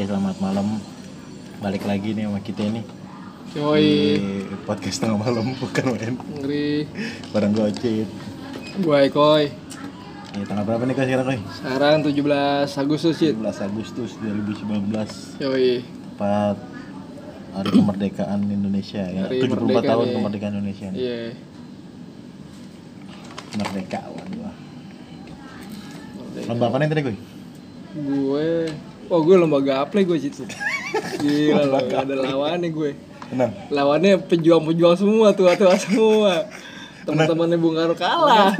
Oke, selamat malam. Balik lagi nih sama kita ini Yoi, di podcast tengah malam bukan main. ngeri. Bareng gue Ocit. Gue Koi. Ini tanggal berapa nih kau sekarang koi? Sekarang 17 Agustus, Cit. 17 Agustus 2019. Yoi. Tepat hari kemerdekaan Indonesia ya. Hari 74 merdeka tahun nih. kemerdekaan Indonesia nih. Iya. Merdeka waduh. Lomba apa nih tadi koi? Gue Oh, gue lomba gaple gue, Cit. Gila, loh, gak ada lawannya gue. Tenang. Lawannya pejuang-pejuang semua, tua-tua semua. Teman-temannya Bung Karno kalah.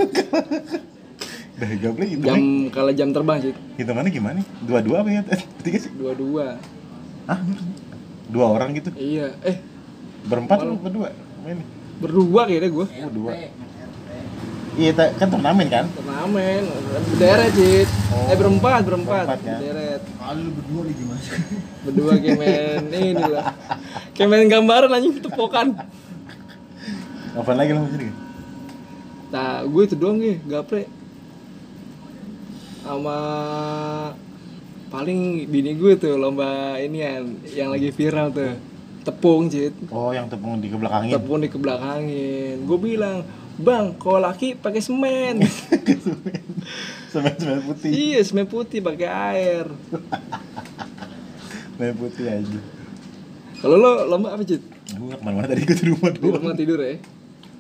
Udah gaple itu. Jam kalah jam terbang, Cit. Hitungannya gimana? Dua-dua apa ya? Tiga sih? Dua-dua. Hah? Dua orang gitu? Iya. Eh, Berempat atau berdua? Main. berdua kayaknya gue. Oh, dua. Iya, kan turnamen kan? Turnamen, berderet, Cit. Eh, berempat, berempat. Berempat, kan? Berderet. Ah, lu berdua lagi mas berdua kayak main ini lah kayak main gambaran anjing tepokan Apa lagi lo sini? nah gue itu doang gue gaple sama paling bini gue tuh lomba ini yang yang lagi viral tuh tepung cit Oh, yang tepung di kebelakangin. tepung di kebelakangin gue bilang bang kalau laki pakai semen Semen-semen putih. iya semen putih pakai air Semen putih aja. kalau lo lomba apa cit Gue ke mana-mana tadi gue di rumah di doang. rumah tidur ya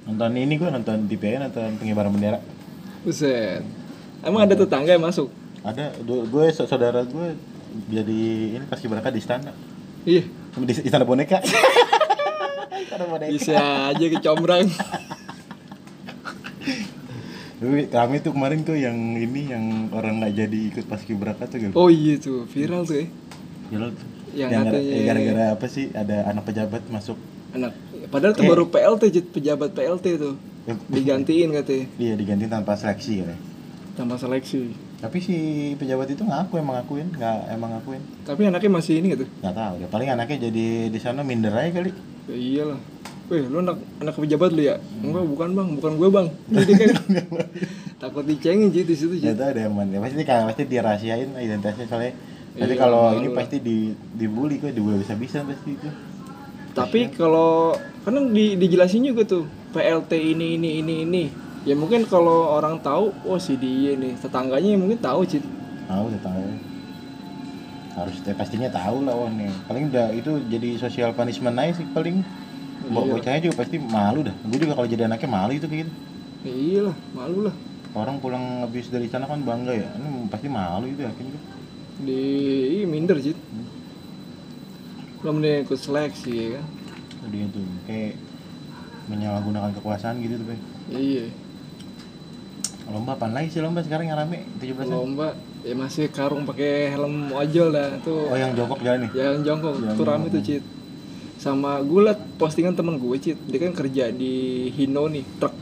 Nonton ini gue nonton di PN nonton pengibaran bendera. Buset emang ada tetangga yang masuk Ada gue sa- saudara gue jadi ini pasti berangkat di istana. iya Di istana boneka. istana boneka. bisa aja kecombrang Tapi kami tuh kemarin tuh yang ini yang orang nggak jadi ikut paskibraka tuh gitu. Oh iya tuh, viral tuh ya. Gila tuh. Yang gara- katanya- eh, gara-gara apa sih ada anak pejabat masuk Anak. Padahal tuh Eh. baru PLT, pejabat PLT tuh. Digantiin katanya, Iya diganti tanpa seleksi ya. tanpa seleksi. Tapi si pejabat itu ngaku emang ngakuin, nggak emang ngakuin. Tapi anaknya masih ini gitu. Nggak tahu. Ya paling anaknya jadi di sana minder aja kali. Ya iyalah. Weh, lu anak anak pejabat lu ya? Enggak, bukan bang, bukan gue bang. Jadi kan takut dicengin Jit di situ tahu ada yang mana. Pasti kan pasti dirahasiain identitasnya soalnya. Nanti Iya, kalau ini pasti di dibully kok, dibully bisa-bisa pasti itu. Tapi kalau kan di, dijelasin juga tuh PLT ini ini ini ini. Ya mungkin kalau orang tahu, oh si dia nih, tetangganya mungkin tahu Jit. Tahu tahu. Harus ya, pastinya tahu lah nih. Paling udah itu jadi social punishment aja sih paling. Bo Iya. bocahnya juga pasti malu dah. Gue juga kalau jadi anaknya malu itu kayak gitu. Ya iyalah, malu lah. Orang pulang habis dari sana kan bangga ya. Ini pasti malu itu yakin gue. di ih, minder Jit. belum dia ikut seleksi ya kan Dia tuh kayak menyalahgunakan kekuasaan gitu tuh, Bay. iya Lomba apa lagi sih lomba sekarang yang rame 17 -an? lomba ya masih karung pakai helm ojol dah tuh Oh yang jongkok jalan nih. jalan jongkok Jalan tuh rame tuh Cit sama gue liat postingan temen gue Cit dia kan kerja di Hino nih truk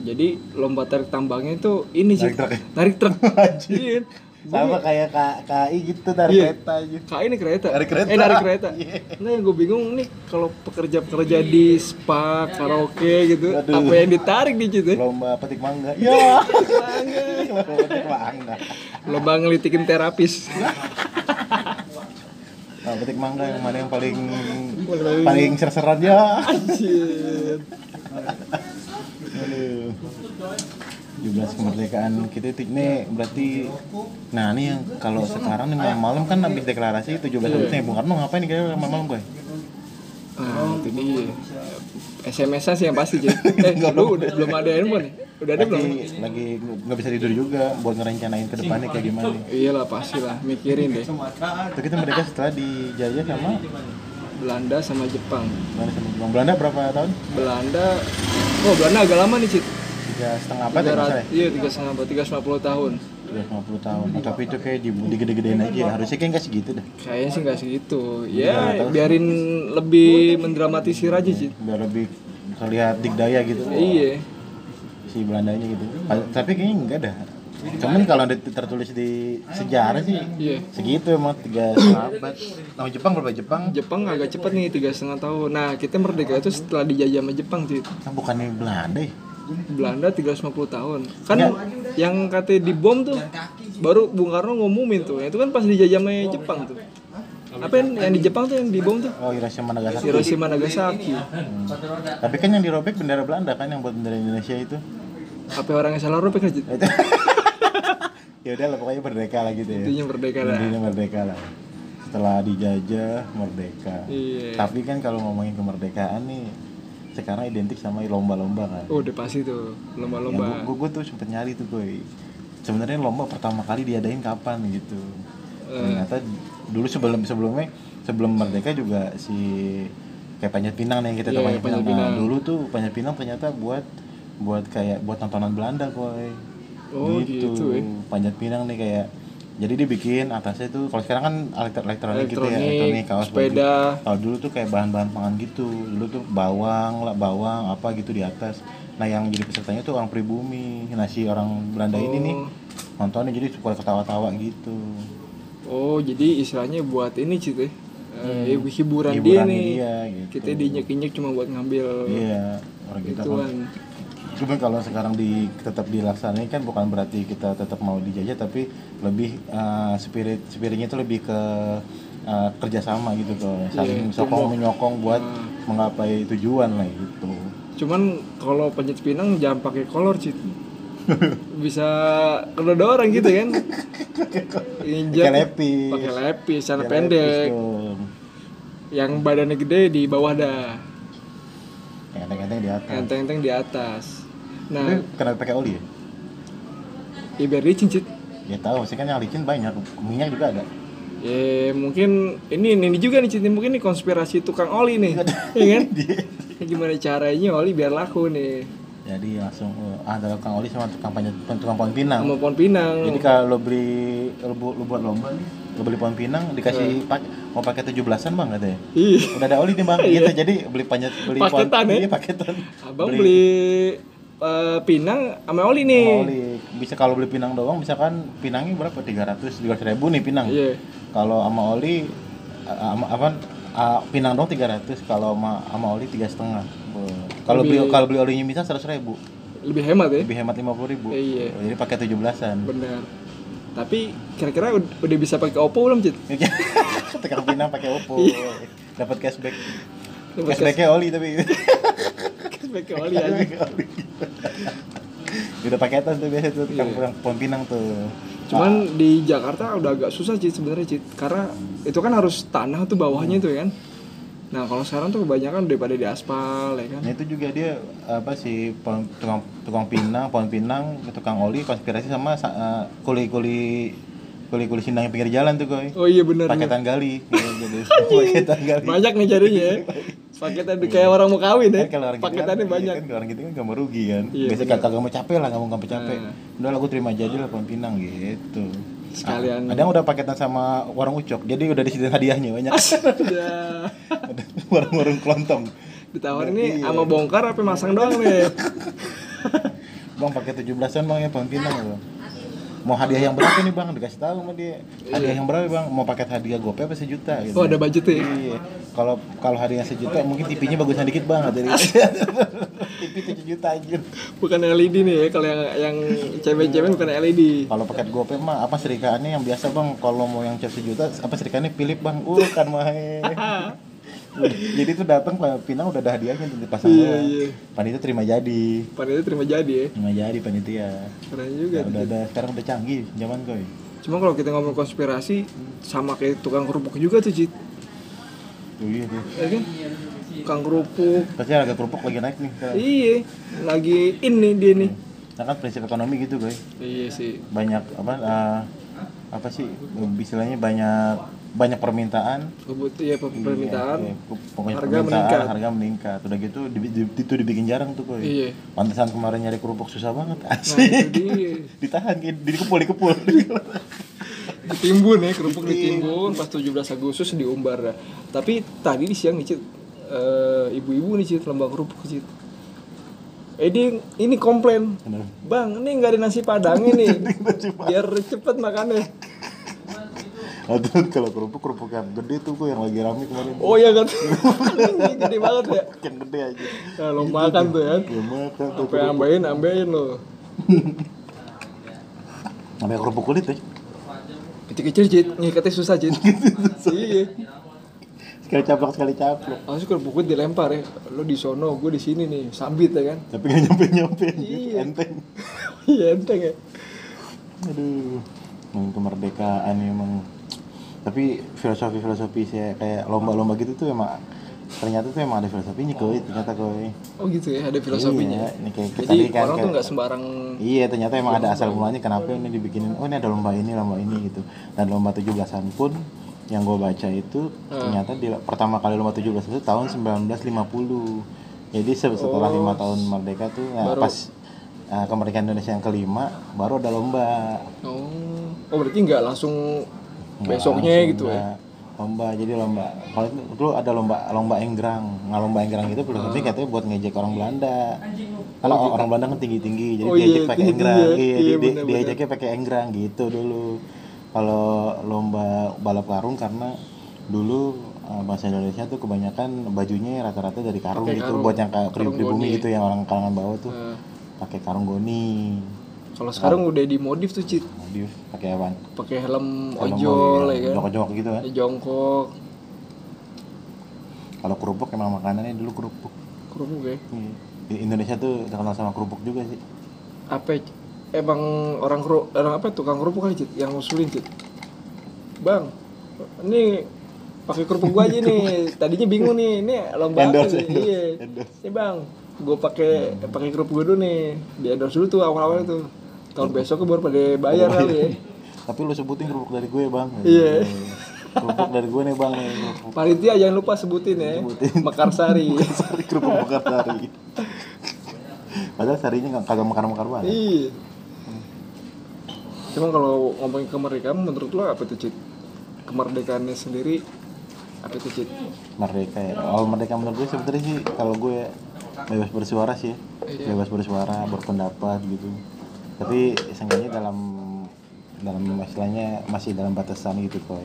jadi lomba tarik tambangnya itu ini Cit Narik truk ya? narik truk Anjir. iya Sama kayak K- KI gitu dari Iya. kereta aja. Kak ini kereta. Narik kereta. Eh narik kereta. Iya. Nah yang gue bingung nih kalau pekerja-pekerja di spa, karaoke gitu, Aduh. apa yang ditarik di situ? Lomba petik mangga. Ya. Lomba petik mangga. Lomba ngelitikin terapis. Nah, petik mangga yang mana yang paling Paling- ser-seran ya. Anjir. Aduh. 17 kemerdekaan kita itu ini berarti nah ini yang kalau sekarang nih malam-malam kan habis deklarasi 17 Agustus nih Bung Karno ngapain nih kira malam-malam gue? Ah, itu dia. SMS-an sih yang pasti, Cik. Eh, lu udah belum ada handphone nih? Udah ada belum? Lagi nggak bisa tidur juga buat ngerencanain ke depannya kayak gimana. Iyalah pasti lah, mikirin deh. Itu kita merdeka setelah dijajah sama Belanda sama Jepang. Belanda sama Jepang. Belanda berapa tahun? Belanda, oh Belanda agak lama nih, Cik. Tiga setengah abad ya misalnya? Iya, tiga setengah abad, tiga puluh tahun. Tiga puluh tahun. Oh, tapi itu kayak di, digede-gedein aja. Harusnya kayak nggak segitu dah. Kayaknya sih nggak segitu. Ya, biarin lebih mendramatisir aja sih. Biar lebih terlihat dikdaya gitu. Iya. si Belandanya gitu. Tapi kayaknya enggak dah. Cuman kalau ada tertulis di sejarah sih Iya. segitu emang tiga setengah abad. Sama Jepang berapa Jepang? Jepang agak cepat nih tiga setengah tahun. Nah kita merdeka itu setelah dijajah sama Jepang sih. Ah, bukannya Belanda ya? Belanda 350 tahun. Kan yang katanya dibom tuh baru Bung Karno ngumumin tuh. Itu kan pas dijajah sama Jepang tuh. apa yang, yang di Jepang tuh yang dibom tuh Oh Hiroshima Nagasaki. Hiroshima Nagasaki Hmm. Tapi kan yang dirobek bendera Belanda kan yang buat bendera Indonesia itu. apa orang yang salah robek aja ya udah lah pokoknya merdeka lah gitu ya. intinya merdeka lah Intinya merdeka lah. Setelah dijajah merdeka. iya Tapi kan kalau ngomongin kemerdekaan nih sekarang identik sama lomba-lomba kan. oh udah pasti tuh lomba-lomba gue, gue tuh sempet nyari tuh gue. Sebenarnya lomba pertama kali diadain kapan gitu. Eh. Ternyata dulu sebelum sebelumnya sebelum merdeka juga si kayak Panjat Pinang nih kita tahu Iya, Panjat Pinang. Nah, dulu tuh Panjat Pinang ternyata buat buat kayak buat tontonan Belanda koi. Oh, gitu, ya. Panjat Pinang nih kayak jadi dibikin atasnya tuh kalau sekarang kan elektro- elektronik, gitu ya Elektronik, elektronik kaos sepeda. kalau dulu tuh kayak bahan-bahan pangan gitu. Dulu tuh bawang lah bawang apa gitu di atas. Nah yang jadi pesertanya tuh orang pribumi. Nah si orang Belanda ini nih Oh. nontonnya jadi suka ketawa-tawa gitu. Oh jadi istilahnya buat ini sih teh. Eh, hiburan, dia Hiburan nih. dia, gitu. kita dinyek-nyek cuma buat ngambil iya orang kita itu kan Cuma kalau sekarang di tetap dilaksanain kan bukan berarti kita tetap mau dijajah tapi lebih eh, spirit spiritnya itu lebih ke eh, kerjasama gitu tuh saling Iya, sokong menyokong buat Ah. menggapai tujuan lah gitu. cuman kalau panjat pinang jangan pakai kolor cit bisa kedua orang gitu kan injak Pakai lepis. pakai lepis celana pendek lepis yang badannya gede di bawah dah enteng-enteng di atas. enteng-enteng di atas nah Tapi kenapa pakai oli ya? ya biar licin cit Ya tahu sih kan yang licin banyak, minyak juga ada. ya mungkin ini ini juga nih cit mungkin ini konspirasi tukang oli nih ya kan gimana caranya oli biar laku nih Jadi langsung oh, ada tukang oli sama tukang panjat tukang pohon pinang. sama pohon pinang Jadi kalau lo beli lo, lo buat lomba nih, lo beli pohon pinang dikasih pak mau pakai 17-an bang katanya. Ih, Udah ada oli nih bang, gitu. Jadi beli panjat beli pohon- Iya. Paketan ya? Iya paketan. abang beli, eh, pinang sama oli nih Sama oli. Bisa kalau beli pinang doang misalkan pinangnya berapa? 300 300 ribu nih pinang. iya Kalau sama oli ama apa pinang dong 300 kalau sama sama oli tiga setengah. Kalau beli kalau beli olinya bisa 100 ribu, lebih hemat ya lebih hemat 50 ribu. Iya. Jadi pakai 17-an. benar tapi kira-kira ud- udah bisa pakai Oppo belum cit Tekan pinang pakai Oppo. Dapat cashback. Cashbacknya oli tapi. ke oli aja Udah paketan tuh biasa tuh Iya. tukang pohon pinang tuh. cuman di Jakarta udah agak susah cit sebenarnya cit karena itu kan harus tanah tuh bawahnya tuh kan nah kalau sekarang tuh kebanyakan daripada di aspal ya kan Nah itu juga dia apa sih tukang tukang pinang, pohon pinang, tukang oli konspirasi sama sa- eh, kuli-kuli kuli-kuli sindang pinggir jalan tuh koy. oh iya benar. Paketan gali. Iya, paketan gali. banyak nih jadinya paketan kayak orang mau kawin ya Kan kalau orang gitu paketannya kan, banyak Kan, kalau orang gitu kan gak mau rugi kan. Iya, Biasanya benar. kagak mau capek lah, gak mau capek. Nah. Udah lah aku terima aja lah pohon pinang gitu. Sekalian. Ada yang udah paketan sama warung ucok, jadi udah disediain hadiahnya banyak. warung-warung kelontong. ditawarin nih Iya. sama bongkar apa masang doang nih Bang pakai 17-an bang ya pohon pinang ya bang. Mau hadiah yang berapa nih bang? Dikasih tahu sama dia. Hadiah yang berapa bang? Mau paket hadiah gopay apa sejuta? Gitu. oh ada budget ya Iya. Kalau kalau hadiahnya sejuta mungkin TV-nya bagusan dikit bang. Jadi TV 7 juta aja. bukan LED nih ya kalau yang yang cewek-cewek bukan LED Kalau paket gopay mah apa serikaannya yang biasa bang? Kalau mau yang cap sejuta apa serikaannya Philip bang? Uh kan mah. jadi tuh datang Pak Pinang udah ada hadiahnya tuh dipasang Iya, iya. Panitia terima jadi. panitia terima jadi ya Terima jadi panitia. keren juga Ya, udah ada sekarang udah canggih zaman koy. cuma kalau kita ngomong konspirasi sama kayak tukang kerupuk juga tuh Cit Tuh iya tuh. ya kan tukang kerupuk Pasti harga kerupuk lagi naik nih sekarang. iya lagi ini dia nih Nah kan prinsip ekonomi gitu guys. iya sih Banyak apa eh, apa sih istilahnya banyak banyak permintaan. kebutuhan ya permintaan Iya, iya. pokoknya harga permintaan, meningkat. harga meningkat. Udah gitu di, di- itu dibikin jarang tuh koy. iya Pantesan kemarin nyari kerupuk susah banget. nah itu dia Ditahan dikepul dikepul. ditimbun ya kerupuk Iya. ditimbun pas 17 Agustus diumbar dah. tapi tadi di siang nih Cit eh, ibu-ibu nih Cit lembah kerupuk Cit eh dia ini komplain Kenapa? bang ini nggak ada nasi padang ini biar cepet makannya Aduh kalau kerupuk kerupuk yang gede tuh kok yang lagi rame kemarin. oh iya kan? Gede banget ya? Yang gede aja. nah, lo makan tuh ya. Ya makan tuh. sampai ambain ambain lo. Namanya kerupuk kulit ya. kecil-kecil Cid ngikatnya susah Cid iya. Sekali caplok sekali caplok. Langsung kalau buku dilempar ya. Lo di sono gue di sini nih. Sambit ya kan? Tapi nggak nyampe nyampe Iya. enteng. Iya enteng ya. Aduh. Kemerdekaan emang tapi filosofi filosofi saya kayak lomba-lomba gitu tuh emang ternyata tuh emang ada filosofinya koi ternyata koi oh gitu ya? Ada filosofinya iya, ini kayak kita jadi kan orang tuh kayak- nggak sembarang Iya ternyata emang ada asal mulanya kenapa ini dibikinin oh ini ada lomba ini lomba ini gitu. Dan lomba 17-an pun yang gue baca itu ternyata di, pertama kali lomba 17 itu tahun 1950 jadi se- setelah lima tahun merdeka tuh nah, Baru- pas uh, kemerdekaan Indonesia yang kelima baru ada lomba. Oh. Oh berarti nggak langsung besoknya langsung, gitu ya. lomba. Jadi lomba. Kalau itu dulu ada lomba lomba enggrang nggak lomba enggrang itu filosofi katanya buat ngejek orang Belanda. Kalau orang Belanda kan tinggi tinggi jadi Oh iya, diajak pakai tinggi-tinggi enggrang ya. iya, Iya, di- benar-benar. diajaknya pakai enggrang gitu dulu. Kalau lomba balap karung karena dulu uh, bahasa Indonesia tuh kebanyakan bajunya rata-rata dari karung Pakai gitu karung. buat yang kayak pribumi goni. gitu yang orang kalangan bawah tuh. Nah, pakai karung goni kalau sekarang udah dimodif tuh Cid. Modif pakai apa pakai helm Helm ojol goni, ya. kan? Jongkok-jongkok gitu kan? Ya, jongkok. Kalau kerupuk emang makanannya dulu kerupuk. Kerupuk ya? Iya. Di Indonesia tuh terkenal sama kerupuk juga sih. apa ya, emang orang keru, orang apa tukang kerupuk kali Cid? Yang ngusulin Cid? Bang ini pakai kerupuk gua aja nih. Tadinya bingung nih ini lomba apa Endorse, nih? Endorse, iya endorse. ini bang gua pakai pakai kerupuk gua dulu nih di endorse dulu tuh awal-awal tuh tahun besok baru pada bayar kali ya Tapi lu sebutin kerupuk dari gue bang. Iya. Kerupuk dari gue nih bang. Kerupuk panitia jangan lupa sebutin ya Mekarsari sari, kerupuk bakar sari. Padahal sarinya nggak kagak mekar-mekar banget. iya cuma kalau ngomongin kemerdekaan menurut lo apa tuh Cid kemerdekaannya sendiri apa tuh Cid Merdeka ya. Kalau merdeka menurut gue sebenarnya sih kalau gue bebas bersuara sih. Iya. Bebas bersuara, berpendapat gitu. Tapi seenggaknya dalam dalam istilahnya masih dalam batasan gitu kok.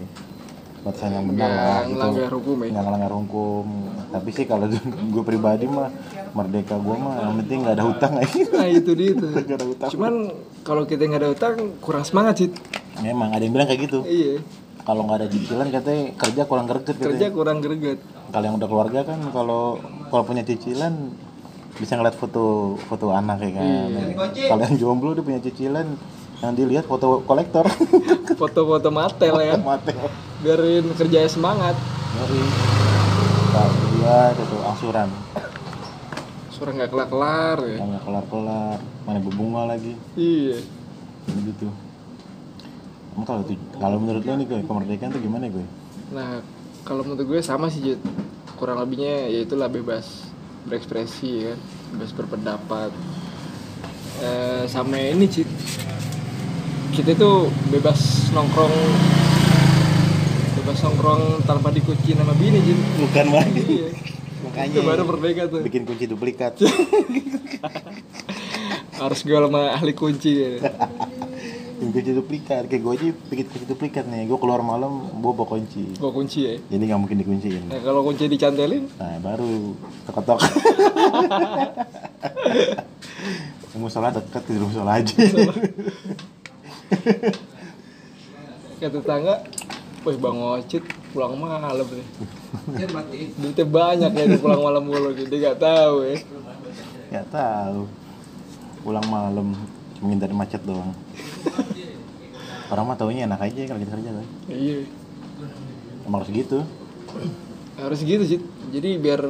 Batasan yang benar lah nggak gitu. hukum ya nggak ngelanggar hukum tapi sih kalau gue pribadi mah merdeka gue mah yang penting nggak ada hutang aja nah itu dia ada hutang cuman kalau kita nggak ada utang kurang semangat Cid memang ada yang bilang kayak gitu iya kalau nggak ada cicilan katanya kerja kurang greget kerja katanya kurang greget. Kalau yang udah keluarga kan kalau kalau punya cicilan bisa ngeliat foto foto anak ya kan? Kalau yang jomblo dia punya cicilan yang dilihat foto kolektor. Foto-foto matel ya. Mati biarin kerjanya semangat. Pak dia itu angsuran. Suara nggak kelar-kelar ya. Yang nggak kelar kelar mana berbunga lagi. Iya. Gitu. Emang kalau kalau menurut lo nih gue kemerdekaan tuh gimana gue Nah, kalau menurut gue sama sih, Jud. Kurang lebihnya ya itulah bebas berekspresi ya kan, bebas berpendapat. Eh, sama ini, Cid. Kita tuh bebas nongkrong bebas nongkrong tanpa dikunci nama bini, Jud. bukan lagi Iya. makanya Itu baru merdeka tuh. bikin kunci duplikat Harus gue sama ahli kunci ya. bikin kunci duplikat. Kayak gue aja bikin kunci duplikat nih. Gue keluar malam gue bawa kunci. Gue kunci ya. jadi nggak mungkin dikunciin. Nah, kalau kunci dicantelin, nah baru. Ketok musola deket di musola aja. Ke tetangga Wih bang Ocit pulang malam nih. Duitnya banyak ya dia pulang malam mulu. Dia gak tahu ya nggak tahu. Pulang malam cuma ngindar macet doang orang mah taunya enak aja kalau kita kerja kan? Iya. Emang harus gitu. Harus gitu sih. Jadi biar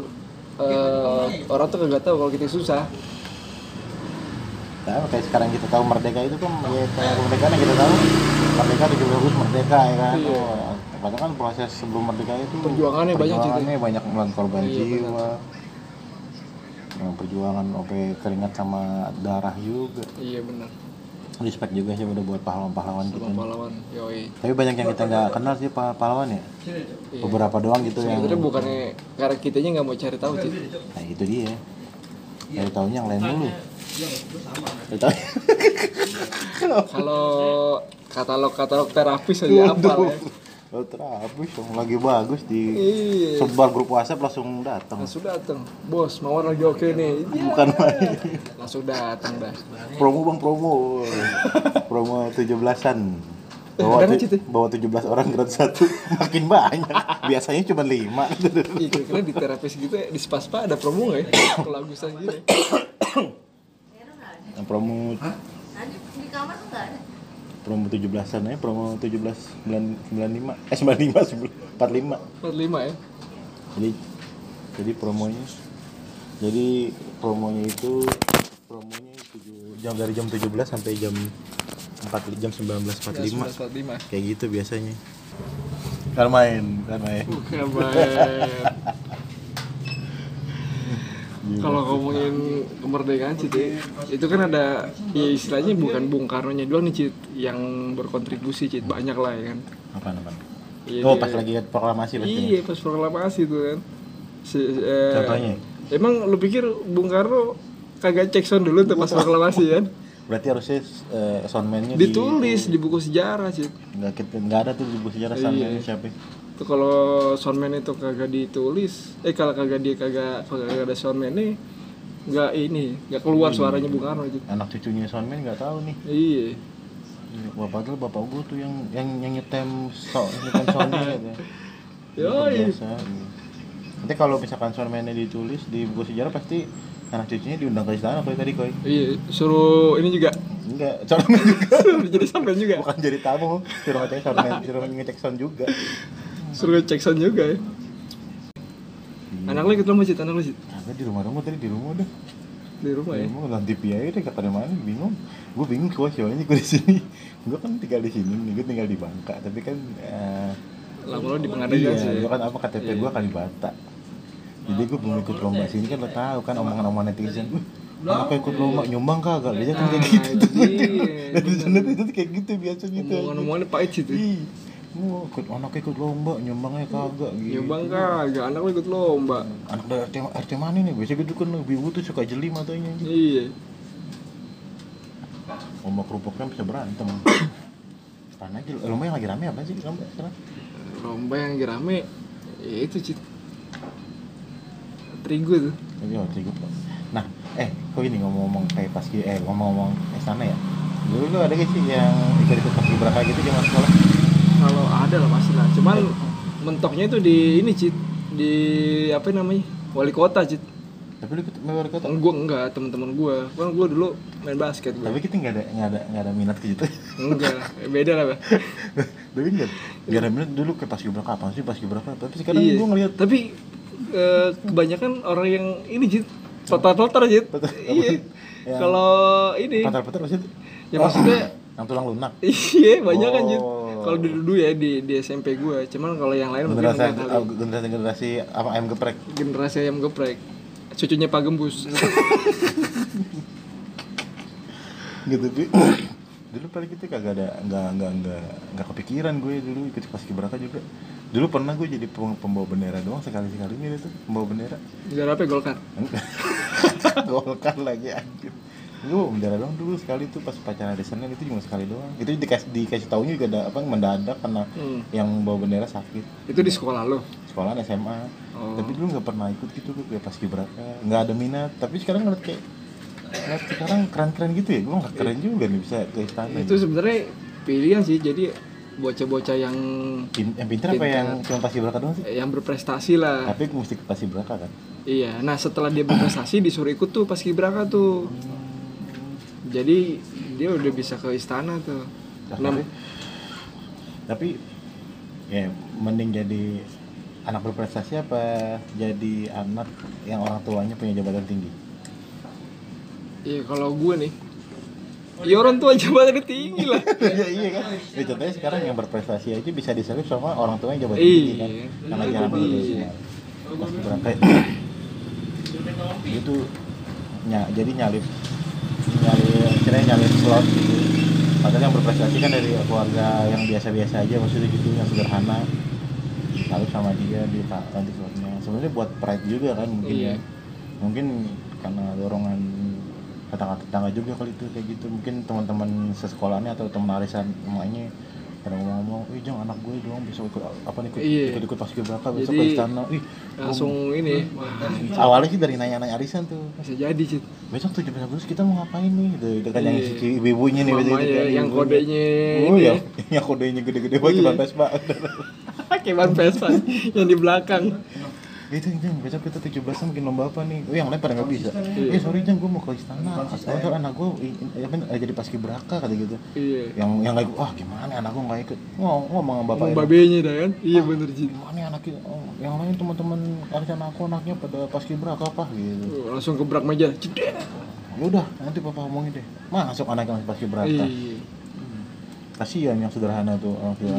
eh, orang tuh kagak tahu kalau kita susah. Nah, kayak sekarang kita tahu merdeka itu kan ya kayak kemerdekaan yang kita tahu. Merdeka 17 Agustus merdeka ya kan. Iya. Padahal kan proses sebelum merdeka itu Perjuangannya banyak, perjuangannya banyak melawan korban Iya, jiwa. Yang perjuangan sampai keringat sama darah juga. Iya benar Respect juga sih udah buat pahlawan-pahlawan gitu. Pahlawan Yoi Tapi banyak yang kita nggak kenal sih pa- pahlawan ya. Iya. Beberapa doang gitu yang Sebenarnya bukannya karena kitanya nggak mau cari tahu sih Nah, itu dia. Dari tahunya yang lain dulu. Kalau katalog-katalog terapis aja apa ya Oh, terapis yang lagi bagus di Iya sebar grup WhatsApp langsung datang. Langsung datang Bos mawar lagi oke nih Iya. Bukan main. Langsung datang dah promo bang promo. promo 17-an. bawa, tu- ya? bawa 17 orang gratis satu makin banyak biasanya cuma 5 Iya kira-kira di terapis gitu ya, di spaspa ada promo nggak ya? Kalau Agusan gitu. yang promo Nanti di kamar tuh nggak ada. Promo 17-an ya promo 17 9, 95 eh 95 45 45 ya. jadi jadi promonya jadi promonya itu promonya tujuh- jam dari jam 17 sampai jam 4 jam 19.45 1945. kayak gitu biasanya kan main kan main Bukan banget. Kalau ngomongin kemerdekaan ya, itu kan ada ya istilahnya bukan Bung Karno-nya doang nih Cit yang berkontribusi Cit, banyak lah ya kan. apa apa Iya, oh dia- pas lagi proklamasi pasti Iya, pas proklamasi itu kan. Si, eh, Contohnya? Emang lu pikir Bung Karno kagak cek sound dulu tuh pas proklamasi kan? berarti harusnya uh, soundman-nya di- Ditulis di buku sejarah Cit. nggak kita- nggak ada tuh di buku sejarah Iya. soundman siapa Tuh kalau soundman itu kagak ditulis, eh kalau kagak dia kagak kagak ada soundman nih, nggak ini, nggak keluar suaranya Bung Karno Cit. anak cucunya soundman nggak tahu nih Iya. bapak padahal bapak gua tuh yang yang yang nyetem so, nyetem soundnya gitu Yoi. biasa nanti kalau misalkan soundman-nya ditulis di buku sejarah pasti anak cucunya diundang ke istana koi tadi koi Iya, suruh ini juga enggak soundman juga suruh jadi soundman juga. bukan jadi tamu suruh ngecek soundman suruh ngecek sound juga Suruh cek sound juga ya. Anak lu ikut lomba Cit, anak Cit. Kagak di rumah rumah tadi di rumah udah Di rumah ya. Mau nonton TV aja deh kata mana bingung. Gue bingung kok soalnya gue di sini. Gue kan tinggal di sini, nih, gue tinggal di Bangka. Tapi kan eh, Lama-lama di iya, Pengadegan sih. gue kan apa KTP gue Kalibata. Jadi gue belum ikut lomba sini kan lo tahu kan omongan-omongan netizen. "Wih, Anak ikut lomba nyumbang kagak? Dia kan kayak gitu. Anjir. Netizen netizen kayak gitu biasanya tuh. Omongan-omongannya pahit Cit. ya. Mau ikut anak ikut lomba nyumbangnya kagak gitu. Nyumbang kagak, anak lu ikut lomba. Anak dari RT, RT mana nih? Biasanya gitu kan ibu tuh suka jeli matanya. Iya. lomba kerupuknya bisa berantem Sekarang aja lomba yang lagi rame apa sih lomba sekarang Lomba yang lagi rame ya itu Cit. Terigu tuh. oh terigu nah eh kok ini ngomong-ngomong kayak pas eh ngomong-ngomong istana ya dulu lu ada gak sih yang ikut ikut paski beraka gitu zaman sekolah Kalau ada lah pasti lah. Cuman mentoknya itu di ini Cit. Di apa namanya? Wali kota Cit. tapi lu ikut mewar kota Gue enggak, teman-teman gue. Kan gue dulu main basket gue. tapi kita nggak ada nggak ada nggak ada minat ke situ Enggak, beda lah, Pak. tapi nggak nggak ada minat dulu ke paski beraka apa sih paski beraka tapi sekarang Iya. gua ngeliat Tapi eh, kebanyakan orang yang ini Cit. Total-total Cit. Iya. Kalau ini patar-patar maksudnya ya maksudnya yang tulang lunak iya banyak kan Cit. Kalau dulu ya di di SMP gue. Cuman kalau yang lain mungkin generasi kali. generasi generasi apa ayam geprek generasi ayam geprek. Cucunya Pak Gembus. gitu Bi. dulu paling kita kagak ada nggak nggak nggak nggak kepikiran gue dulu ikut paski beraka juga dulu pernah gue jadi pem- pembawa bendera doang sekali sekalinya itu pembawa bendera Negara apa ya, Golkar? golkar lagi anjir gue bawa bendera doang dulu sekali tuh pas pacaran hari Senin itu cuma sekali doang itu dikasih dikasih tahunya juga ada apa mendadak karena Hmm. yang bawa bendera sakit Itu di sekolah lo. sekolahan SMA Oh. tapi dulu nggak pernah ikut gitu gue kayak paski beraka nggak ada minat tapi sekarang ngeliat kayak ngeliat sekarang keren-keren gitu ya gue nggak keren juga nih bisa ke istana Itu sebenarnya pilihan sih. Jadi bocah-bocah yang Pin- yang pintar apa yang cuma pasti beraka doang sih? yang berprestasi lah. Tapi mesti pasti beraka kan? Iya. Nah, setelah dia berprestasi disuruh ikut tuh pas Braka tuh. Jadi dia udah bisa ke istana tuh. Nah, Nah, tapi, tapi ya mending jadi anak berprestasi apa jadi anak yang orang tuanya punya jabatan tinggi? iya kalau gue nih, ya orang tua jabatan tinggi lah. Iya iya kan. Ya, contohnya sekarang yang berprestasi aja bisa disalip sama orang tuanya jabatan Iya. tinggi kan? Karena Iya. jarang berprestasi. Pasti beraka itu ny jadi nyalip istilahnya nyalip slot gitu. Padahal yang berprestasi kan dari keluarga yang biasa-biasa aja maksudnya gitu yang sederhana lalu sama dia di nanti slotnya sebenarnya buat pride juga kan mungkin Iya. ya. mungkin karena dorongan tetangga tetangga juga kali itu kayak gitu mungkin teman-teman sesekolahannya atau teman arisan emaknya kadang ngomong ih jangan anak gue dong besok ikut apa nih ikut Iya. ikut, ikut paski beraka Jadi- ke istana. Ih langsung ini. Awalnya sih dari nanya-nanya arisan tuh. Bisa jadi Cid besok tujuh belas Agustus kita mau ngapain nih? Gitu. Itu kan yang Iya. si ibu-ibunya nih gitu yang kodenya oh ya yang kodenya gede-gede banget Iya. cuma Vespa. Kayak ban Vespa. Yang di belakang itu jeng besok kita tujuh belas bikin lomba apa nih? Oh yang lain pada nggak bisa. Iya. eh sorry jeng gue mau ke istana. Oh anak gue apa nih, jadi paski beraka kata gitu. Iya. Yang yang lagi ah gimana? Anak gue nggak ikut. Ngomong ngomong sama bapak Ngomong babenya dah kan? Iya bener Cid gimana anaknya? Oh, yang lain teman-teman arisan aku anaknya pada paski beraka apa? Gitu. Oh, langsung gebrak meja. Cedek. Ya udah nanti papa ngomongin deh. Masuk anaknya masih paski beraka. Iya kasihan yang sederhana tuh orang padahal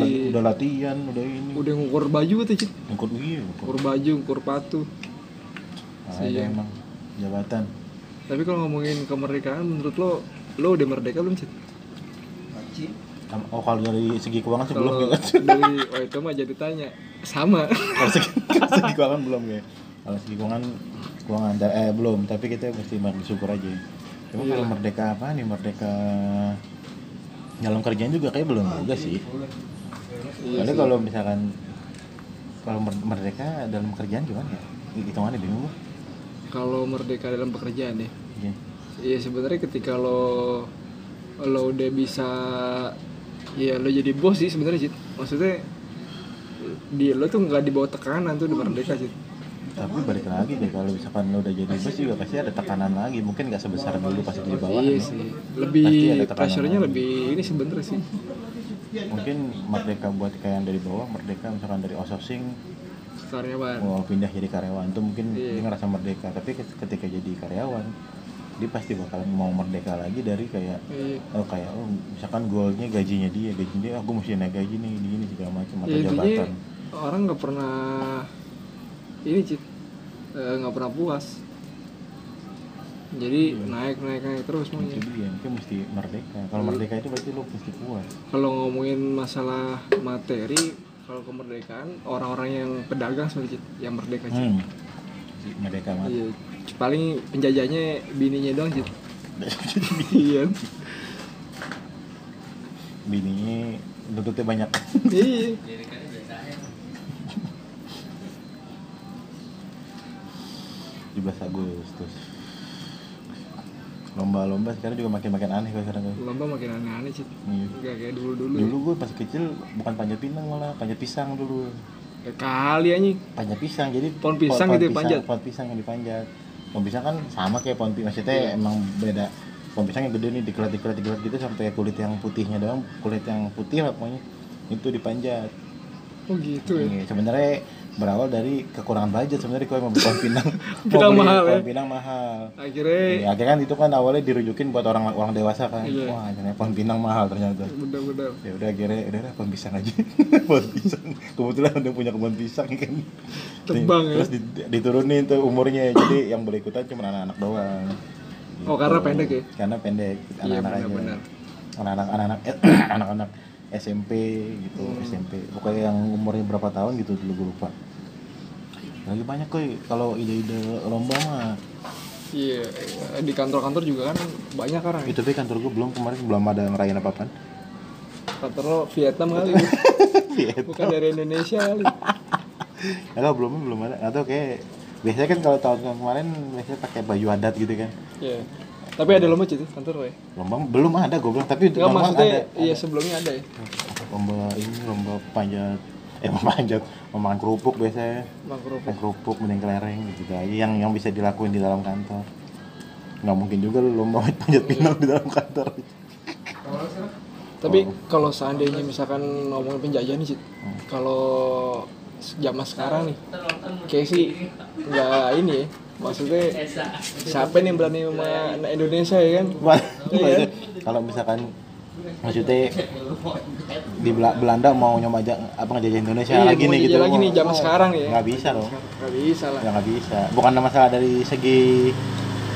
lagi- udah latihan udah ini. Udah ngukur baju tuh Cid ikut iya ngukur. Baju ngukur patu nah, ada emang jabatan. Tapi kalau ngomongin kemerdekaan menurut lo lo udah merdeka belum Am- oh kalau dari segi keuangan sih belum ya. dari oh itu mah jadi tanya. Sama. Kalau segi, kalau segi keuangan belum ya. Kalau segi keuangan keuangan eh belum. Tapi kita mesti bersyukur aja. Cuma Iya. kalau merdeka apa nih? Merdeka dalam kerjaan juga kayak belum juga sih. Iya sih. kalau misalkan kalau mer- merdeka dalam kerjaan gimana ya? Hitungannya bingung gua. Kalau merdeka dalam pekerjaan ya? Iya. Iya sebenarnya ketika lo lo udah bisa ya lo jadi bos sih sebenarnya Cid. Maksudnya di lo tuh nggak dibawa tekanan tuh di merdeka Cid tapi balik lagi deh kalau misalkan lo udah jadi bos juga pasti ada tekanan lagi. Mungkin nggak sebesar dulu pas di bawah iya kan. sih. Lebih pressure-nya lebih ini sebenarnya sih. Mungkin merdeka buat kayak yang dari bawah merdeka misalkan dari outsourcing karyawan. Mau pindah jadi karyawan tuh mungkin Iya. dia ngerasa merdeka. Tapi ke- ketika jadi karyawan dia pasti bakalan mau merdeka lagi dari kayak Iya. oh kayak oh misalkan goalnya gajinya dia gajinya dia aku mesti naik gaji nih gini segala macam atau ya intinya jabatan. orang nggak pernah ini Cid eh, nggak pernah puas jadi naik naik naik terus itu maunya dia mungkin mesti merdeka kalau Iya. merdeka itu berarti lo mesti puas kalau ngomongin masalah materi kalau kemerdekaan orang-orang yang pedagang sebenarnya Cid, yang merdeka Cid. hmm. merdeka mah Iya, paling penjajahnya bininya doang Cid. Iya. bininya nuntutnya banyak Iya. 17 Agustus lomba-lomba sekarang juga makin-makin aneh kalau sekarang Lomba makin aneh-aneh Cid. Iya. Gak kayak dulu-dulu. dulu gue pas kecil bukan panjat pinang malah panjat pisang dulu Ya kali anjing. panjat pisang jadi Pohon pisang gitu ya, panjat? pohon pisang yang dipanjat pohon pisang kan sama kayak pohon pisang maksudnya emang beda pohon pisang yang gede nih dikelat dikelat dikelat gitu sampai kulit yang putihnya doang kulit yang putih lah pokoknya itu dipanjat Oh gitu ya. Iya, sebenarnya berawal dari kekurangan budget sebenarnya kalau mau beli pohon pinang Pinang mau beli mahal, pohon ya? pinang mahal Akhirnya Iya, akhirnya kan itu kan awalnya dirujukin buat orang orang dewasa kan Iya. wah akhirnya pohon pinang mahal ternyata bener-bener. ya udah akhirnya udah udah pohon pisang aja pohon pisang kebetulan udah punya kebun pisang kan Tebang, ya? terus di- diturunin tuh umurnya jadi yang boleh ikutan cuma anak-anak doang Oh, karena pendek ya? karena pendek Iya anak-anak aja benar-benar. anak-anak anak-anak anak-anak SMP gitu Hmm. SMP pokoknya yang umurnya berapa tahun gitu dulu gue lupa lagi banyak kok kalau ide-ide lomba mah Iya, di kantor-kantor juga kan banyak kan. itu tapi kantor gue belum kemarin belum ada ngerayain apa-apaan Kantor lo Vietnam kali. Vietnam. Bukan dari Indonesia kali. Enggak belum belum ada atau kayak biasanya kan kalau tahun kemarin biasanya pakai baju adat gitu kan Iya. Tapi ada lomba Cid kantor lo ya. lomba belum ada gue bilang tapi Enggak lomba maksudnya ada iya sebelumnya ada ya. lomba ini lomba panjat eh panjat makan kerupuk biasanya Bang Kerupuk. makan kerupuk mending kelereng gitu aja yang yang bisa dilakuin di dalam kantor nggak mungkin juga lu lomba panjat pinang di dalam kantor Tapi kalau seandainya misalkan ngomongin penjajah nih, Cid. Kalau zaman sekarang nih, kayak sih nggak ini ya. Maksudnya siapa nih yang berani sama anak Indonesia ya kan? Iya. kalau misalkan maksudnya di Bela- Belanda mau nyoba aja apa ngejajah Indonesia Iya, lagi nih gitu lagi nih, zaman Oh, sekarang ya. nggak bisa loh Gak bisa lah. ya nggak bisa bukan masalah dari segi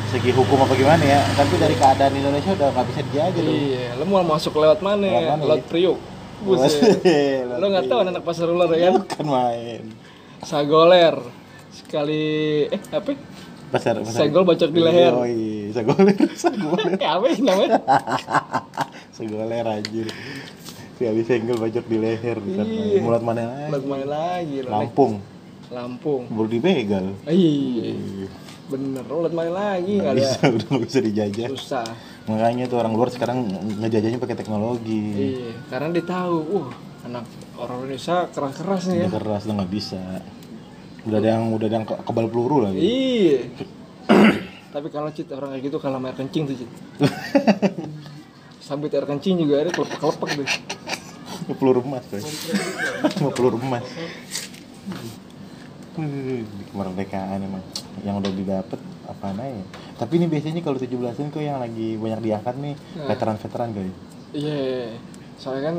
segi hukum apa gimana ya tapi dari keadaan Indonesia udah nggak bisa dijajah loh Iya, lo mau masuk lewat mana? Lewat mana, Lewat? Priuk. Buset. Lo nggak tahu anak pasar ular ya kan? bukan main Sagoler. Sekali eh apa? pasar pasar Senggol bacok di leher. Yoi, sagoler sagoler Eh, apa namanya? Sagoler anjir sekali senggol bajak di leher. Iya. mulat mana lagi Lihat main lagi. Lampung Lampung. baru dibegal Iya. Bener, lo liat main lagi nggak bisa udah nggak bisa dijajah susah. makanya tuh orang luar sekarang ngejajahnya pakai teknologi Iya, karena dia tahu, wah anak orang Indonesia keras-keras nih ya. keras udah nggak bisa udah ada yang udah ada yang ke- kebal peluru lagi Iya. Tapi kalau cit orang kayak gitu kalau air kencing tuh cit. Sambit air kencing juga ada kelepek-kelepek tuh. peluru emas coy mau peluru emas Hmm, kemerdekaan emang yang udah didapat apa ya tapi ini biasanya kalau 17-an kok yang lagi banyak diangkat nih Nah. veteran-veteran kali Iya. Soalnya kan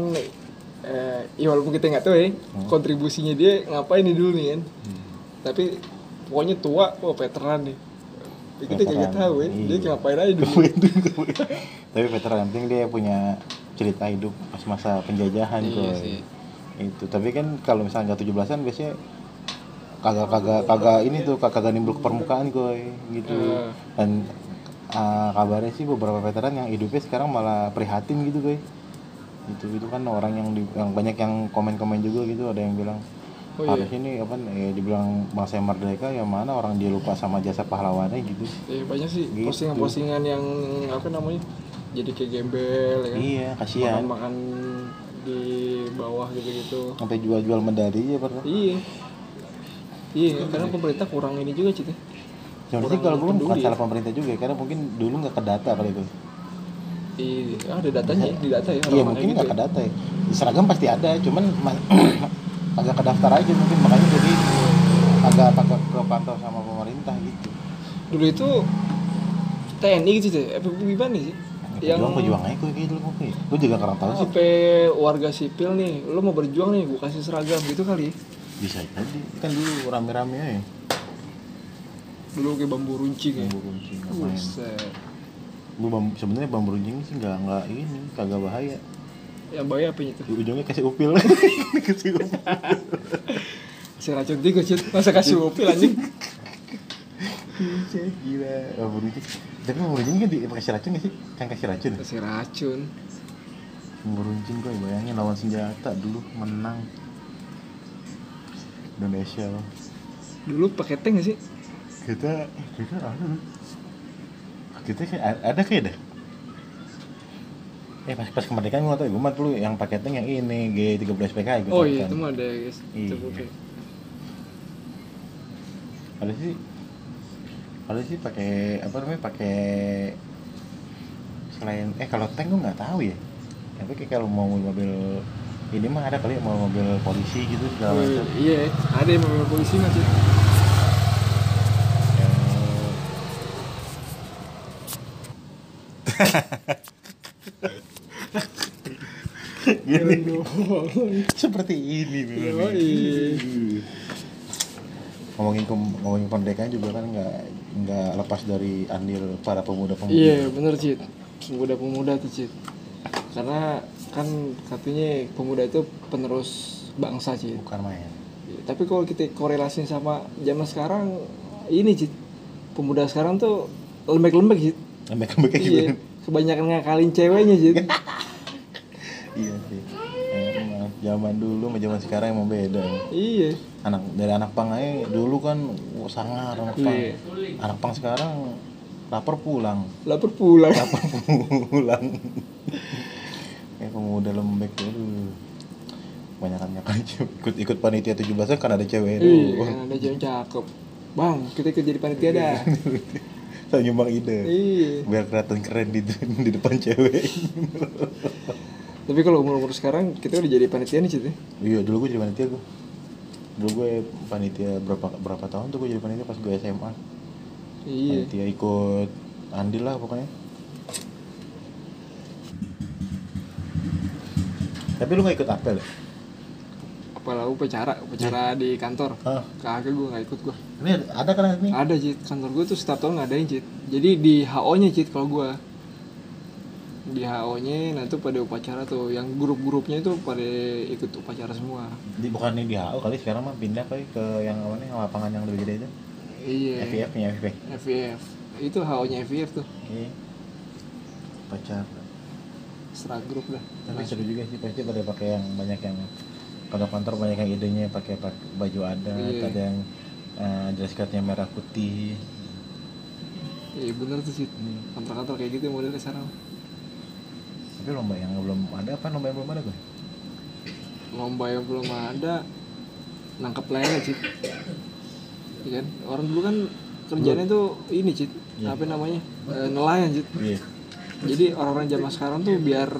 eh, ya walaupun kita nggak tahu ya Hmm. kontribusinya dia ngapain nih dulu nih kan. Tapi pokoknya tua, wah veteran nih. Ya, kita kagak tahu ya, dia iya. ngapain aja dulu. tapi veteran yang penting dia punya cerita hidup pas masa penjajahan Iya kok sih. itu tapi kan kalau misalnya nggak 17-an biasanya kagak kagak kagak ini tuh kagak kagak nimbul ke permukaan koy gitu Eh. dan ah, kabarnya sih beberapa veteran yang hidupnya sekarang malah prihatin gitu koy itu itu kan orang yang di, yang banyak yang komen-komen juga gitu ada yang bilang Oh, iya. harusnya ini apa eh, dibilang bangsa yang merdeka ya mana orang dia lupa sama jasa pahlawannya gitu Iya banyak sih Gitu. postingan-postingan yang apa namanya jadi kayak gembel ya kan. iya kasihan Makan-makan di bawah gitu-gitu. sampai jual-jual medali ya pernah Iya. Iya, karena pemerintah kurang ini juga Cit ya. yang penting Kurang kalau gue bukan ya. salah pemerintah juga karena mungkin dulu nggak ke data kali itu Iya, ah, ada datanya, di data ya. iya mungkin kayak nggak gitu ke data ya seragam pasti ada cuman ma- agak ke daftar aja mungkin makanya jadi agak agak kepantau sama pemerintah gitu ya. Dulu itu TNI gitu ya, apa gimana sih? Yang pejuang pejuang aja gue gitu loh gue juga kurang tahu sih sampai warga sipil nih, lo mau berjuang nih, gue kasih seragam gitu kali. bisa jadi kan dulu rame-rame aja Dulu kayak bambu runcing ya. bambu runcing ngapain bambu, sebenarnya bambu runcing sih nggak nggak ini kagak bahaya Yang bahaya apa itu? di ujungnya kasih upil kasih upil Kasih racun tiga Cit, masa kasih upil anjing? gila bambu runcing tapi runcing kan di- pakai racun nggak sih kan kasih racun ya? Kasih racun. runcing gue bayangin lawan senjata dulu menang Indonesia loh Dulu pakai tank gak sih? kita kita ada kita kayak ada kayak dah eh pas pas kemerdekaan gue tau gue mah dulu yang pakai tank yang ini G13 PK gue Oh iya, itu mah ada guys. Iya. Ada sih ada sih pakai apa namanya pakai selain eh kalau tank gue nggak tahu ya tapi kayak kalau mau mobil ini mah ada kali ya, mau mobil polisi gitu segala Oh, macam iya, ada yang mobil polisi nggak sih? Gini. seperti ini memang. Ngomongin ngomongin kemerdekaan juga kan nggak nggak lepas dari andil para pemuda-pemuda. Iya bener Cit. Pemuda-pemuda tuh Cit. Karena kan katanya pemuda itu penerus bangsa Cit. Bukan main. Iya, Tapi kalau kita korelasin sama zaman sekarang Ini Cit. Pemuda sekarang tuh lembek-lembek Cit. Lembek-lembek kayak gitu. Iya Kebanyakan ngakalin ceweknya Cit iya sih. Emang zaman dulu sama zaman sekarang emang beda Iya. Anak dari anak pang aja dulu kan wah, sangar anak pang. Iya. anak pang sekarang lapar pulang. Lapar pulang. Lapar pulang. Kayak pemuda lembek aduh. Banyak kan ikut ikut panitia 17 kan ada cewek Iya kan ada cewek cakep. Bang kita ikut jadi panitia dah. Saya nyumbang ide. Iya. Biar kelihatan keren di, di depan cewek Tapi kalau umur-umur sekarang kita udah jadi panitia nih Cit ya? iya dulu gue jadi panitia gue dulu gue panitia berapa berapa tahun tuh gue jadi panitia pas gue SMA Iya. Panitia ikut andil lah pokoknya. Tapi lu gak ikut apel ya? Apalah upacara, upacara di kantor. Hah? Kagak gue gak ikut gue ini ada kan ini? Ada Cit, kantor gue tuh setiap tahun ngadain Cit. Jadi di HO nya Cit kalau gue Di HO nya nah itu pada upacara tuh Yang grup-grupnya itu pada ikut upacara semua di, bukan ini di HO kali sekarang mah pindah kali ke yang apa nih lapangan yang lebih gede itu Iya FIF nya FIF FVF Itu HO nya FVF tuh Oke. Pacar. Setelah grup dah. tapi seru juga sih pasti pada pakai yang banyak yang kantor-kantor banyak yang idenya pakai baju adat Iya. ada yang eh, dress code-nya merah putih Iya bener tuh sih. Kantor-kantor kayak gitu modelnya sekarang. Tapi lomba yang belum ada apa lomba yang belum ada gue Lomba yang belum ada nangkep lele cit. Iya kan? Orang dulu kan kerjanya tuh ini cit. Iya. Apa namanya? Eh, nelayan cit. iya Jadi orang-orang zaman sekarang tuh biar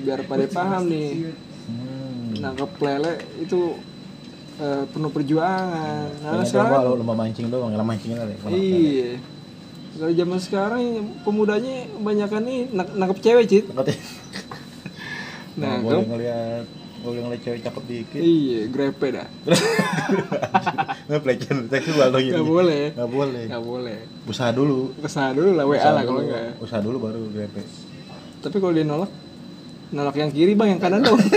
biar pada paham nih hmm. nangkep lele itu eh, penuh perjuangan. Nah, Banyak sekarang lomba, lomba mancing doang lomba mancing kali iya. Kalau zaman sekarang pemudanya kebanyakan nih nangkep cewek cit. Nah, Nah, boleh ngeliat boleh ngeliat cewek cakep dikit. Iya, grepe dah. nggak pelecehan seksual dong Gak ini boleh. nggak boleh. Gak boleh. usaha dulu. Ke sana dulu lah WA Usaha lah kalau enggak. usaha dulu baru grepe. Tapi kalau dia nolak, nolak yang kiri bang, yang kanan dong.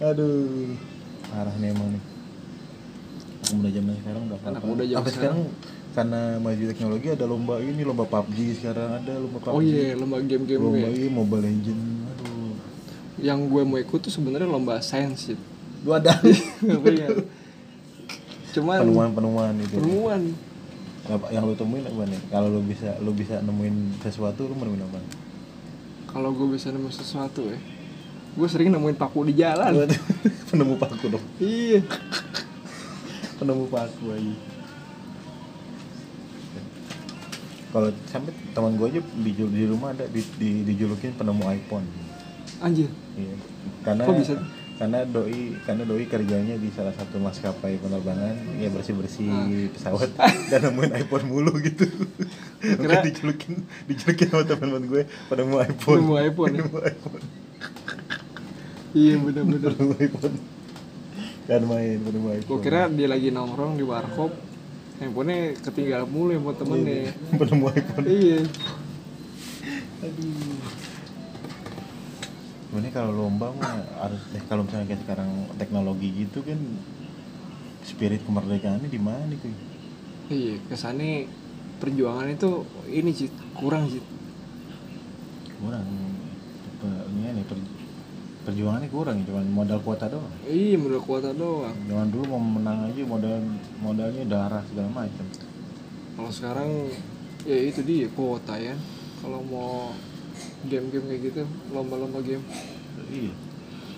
aduh. Parah nih emang nih. Anak muda zaman sekarang udah Anak muda zaman Sampai sekarang karena maju teknologi ada lomba ini lomba PUBG sekarang ada lomba PUBG oh iya, lomba game-game lomba ini Mobile Legend aduh Yang gue mau ikut tuh sebenarnya lomba sains sih. gua ada Apa ya? Cuman penemuan penemuan itu penemuan. Apa yang lu temuin apa nih kalau lu bisa lu bisa nemuin sesuatu lu nemuin apa Kalau gue bisa nemu sesuatu ya, gue sering nemuin paku di jalan. penemu paku dong iya. penemu paku aja kalau sampai teman gue aja di, di rumah ada di, di, dijulukin penemu iPhone Anjir. Iya. Karena Kok bisa? karena doi karena doi kerjanya di salah satu maskapai penerbangan ya bersih bersih Ah. pesawat dan nemuin iPhone mulu gitu. Kira- dijulukin dijulukin sama teman-teman gue mau iPhone. Penemu iPhone ya? Penemu iPhone. Iya bener-bener. Penemu iPhone. Kan main penemu iPhone. Gue kira dia lagi nongkrong di warkop, handphonenya ketinggalan mulu buat temennya. penemu iPhone. Iya. Ini kalau lomba mah harus eh kalau misalnya kayak sekarang teknologi gitu kan spirit kemerdekaannya di mana tuh? Iya, kesannya perjuangan itu ini sih kurang sih. kurang Pe- ini nih perjuangannya kurang ya cuman modal kuota doang Iya, modal kuota doang. zaman dulu mau menang aja modal modalnya darah segala macam Kalau sekarang ya itu dia kuota ya. Kalau mau game-game kayak gitu, lomba-lomba game. iya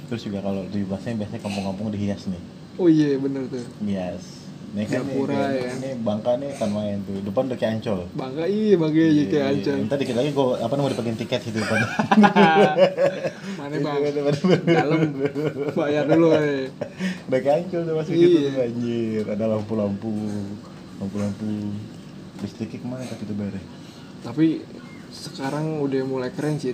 terus juga kalau di bahasanya biasanya kampung-kampung dihias nih Oh iya, bener tuh. hias ini kan nih, kayak- ya. ini bangka nih kan main tuh depan udah kayak ancol Bangga iya, bangga aja kayak Iya, ancam. Ntar dikit lagi gue apa namanya dipakein tiket gitu depan. Mana bang? Dalam bayar dulu eh. Udah kayak ancol masuk Iya. gitu tuh anjir. Ada lampu-lampu, lampu-lampu. Listriknya ke mana tapi itu bare? Tapi sekarang udah mulai keren sih.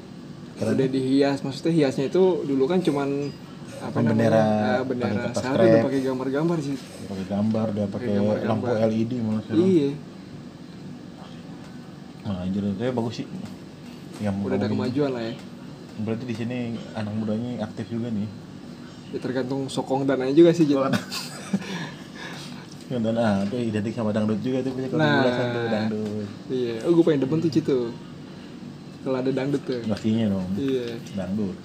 Keren. Udah dihias, maksudnya hiasnya itu dulu kan cuman apa Bendera, namanya? Ah, bendera. kertas Sekarang udah pakai gambar-gambar sih. Pakai gambar, dia pakai lampu LED malah sekarang. Iya, Nah, anjir itu bagus sih. Yang udah ada kemajuan lah ya. Berarti di sini anak mudanya aktif juga nih. Ya tergantung sokong dananya juga sih. Jit. Ya, dan ah, itu identik sama dangdut juga tuh punya kalau Nah. tuh dangdut. Iya, oh gue pengen demen tuh Citu. Kalau ada dangdut tuh. Pastinya dong. Iya. dangdut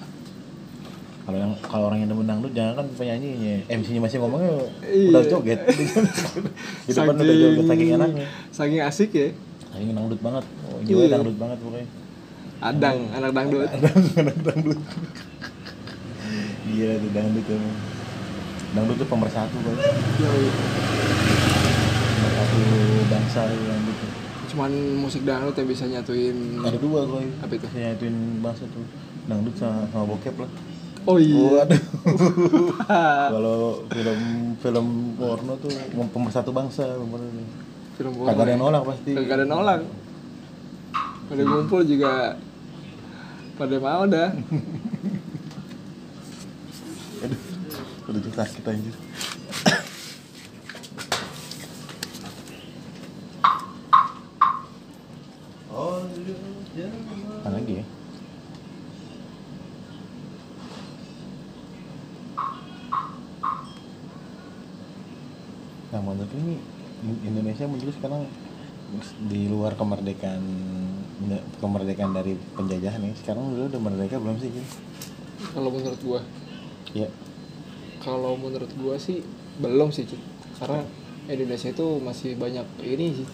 kalau yang kalau orang yang demen dangdut jangan kan penyanyinya MC-nya masih ngomongnya Iya. udah joget di depan udah joget saking enaknya Saking asik ya. saking dangdut banget oh, jiwa Iya. dangdut banget pokoknya Adang, anak dangdut. anak dangdut gila tuh dangdut emang dangdut tuh pemersatu kan pemersatu bangsa tuh dangdut. Cuman musik dangdut yang bisa nyatuin. ada dua koi Apa itu? Bisa nyatuin bangsa tuh dangdut sama, sama bokep lah Oh iya. Waduh. Kalau film film porno tuh pemersatu bangsa bener. Film Kagak ada porno. yang nolak pasti. Kagak ada nolak. Pada ngumpul juga pada mau dah. Aduh, udah sakit anjir. Apa lagi ya? Menurut ini Indonesia menurut sekarang di luar kemerdekaan kemerdekaan dari penjajahan nih. Sekarang dulu udah merdeka belum sih Jin? kalau menurut gua? Ya. Kalau menurut gua sih belum sih Cid. karena Indonesia itu masih banyak ini sih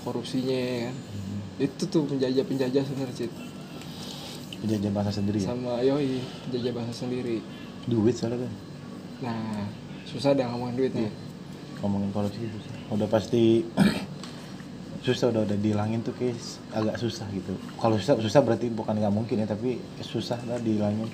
korupsinya ya. Kan itu tuh penjajah penjajah sebenarnya Cid. penjajah bahasa sendiri ya? Sama yoi penjajah bahasa sendiri. Duit soalnya kan nah susah dah ngomongin duitnya ngomongin korupsi susah udah pasti susah udah udah dihilangin tuh kayak agak susah gitu. Kalau susah susah berarti bukan nggak mungkin ya tapi susah lah dihilangin.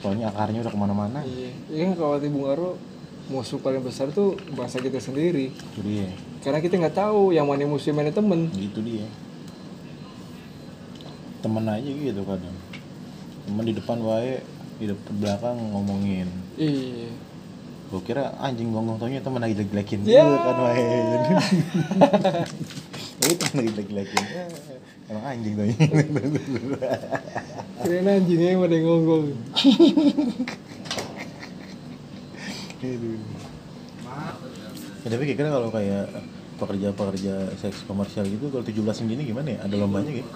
Soalnya akarnya udah ke mana-mana. Iya. Iya kan kalau di Bung Karno musuh paling besar tuh bangsa kita sendiri. Itu dia. Karena kita nggak tahu yang mana musuh yang mana temen. Itu dia. Temen aja gitu kadang. Temen di depan wae di depan belakang ngomongin. Iya gue kira anjing gonggong taunya temen lagi jelek-jelekin Ya. gitu kan wae ini temen lagi jelek-jelekin emang anjing taunya keren anjingnya yang yang ngonggong. Ya, tapi kira-kira kalau kayak pekerja-pekerja seks komersial gitu kalau 17 gini gimana ya? Ada lombanya gitu?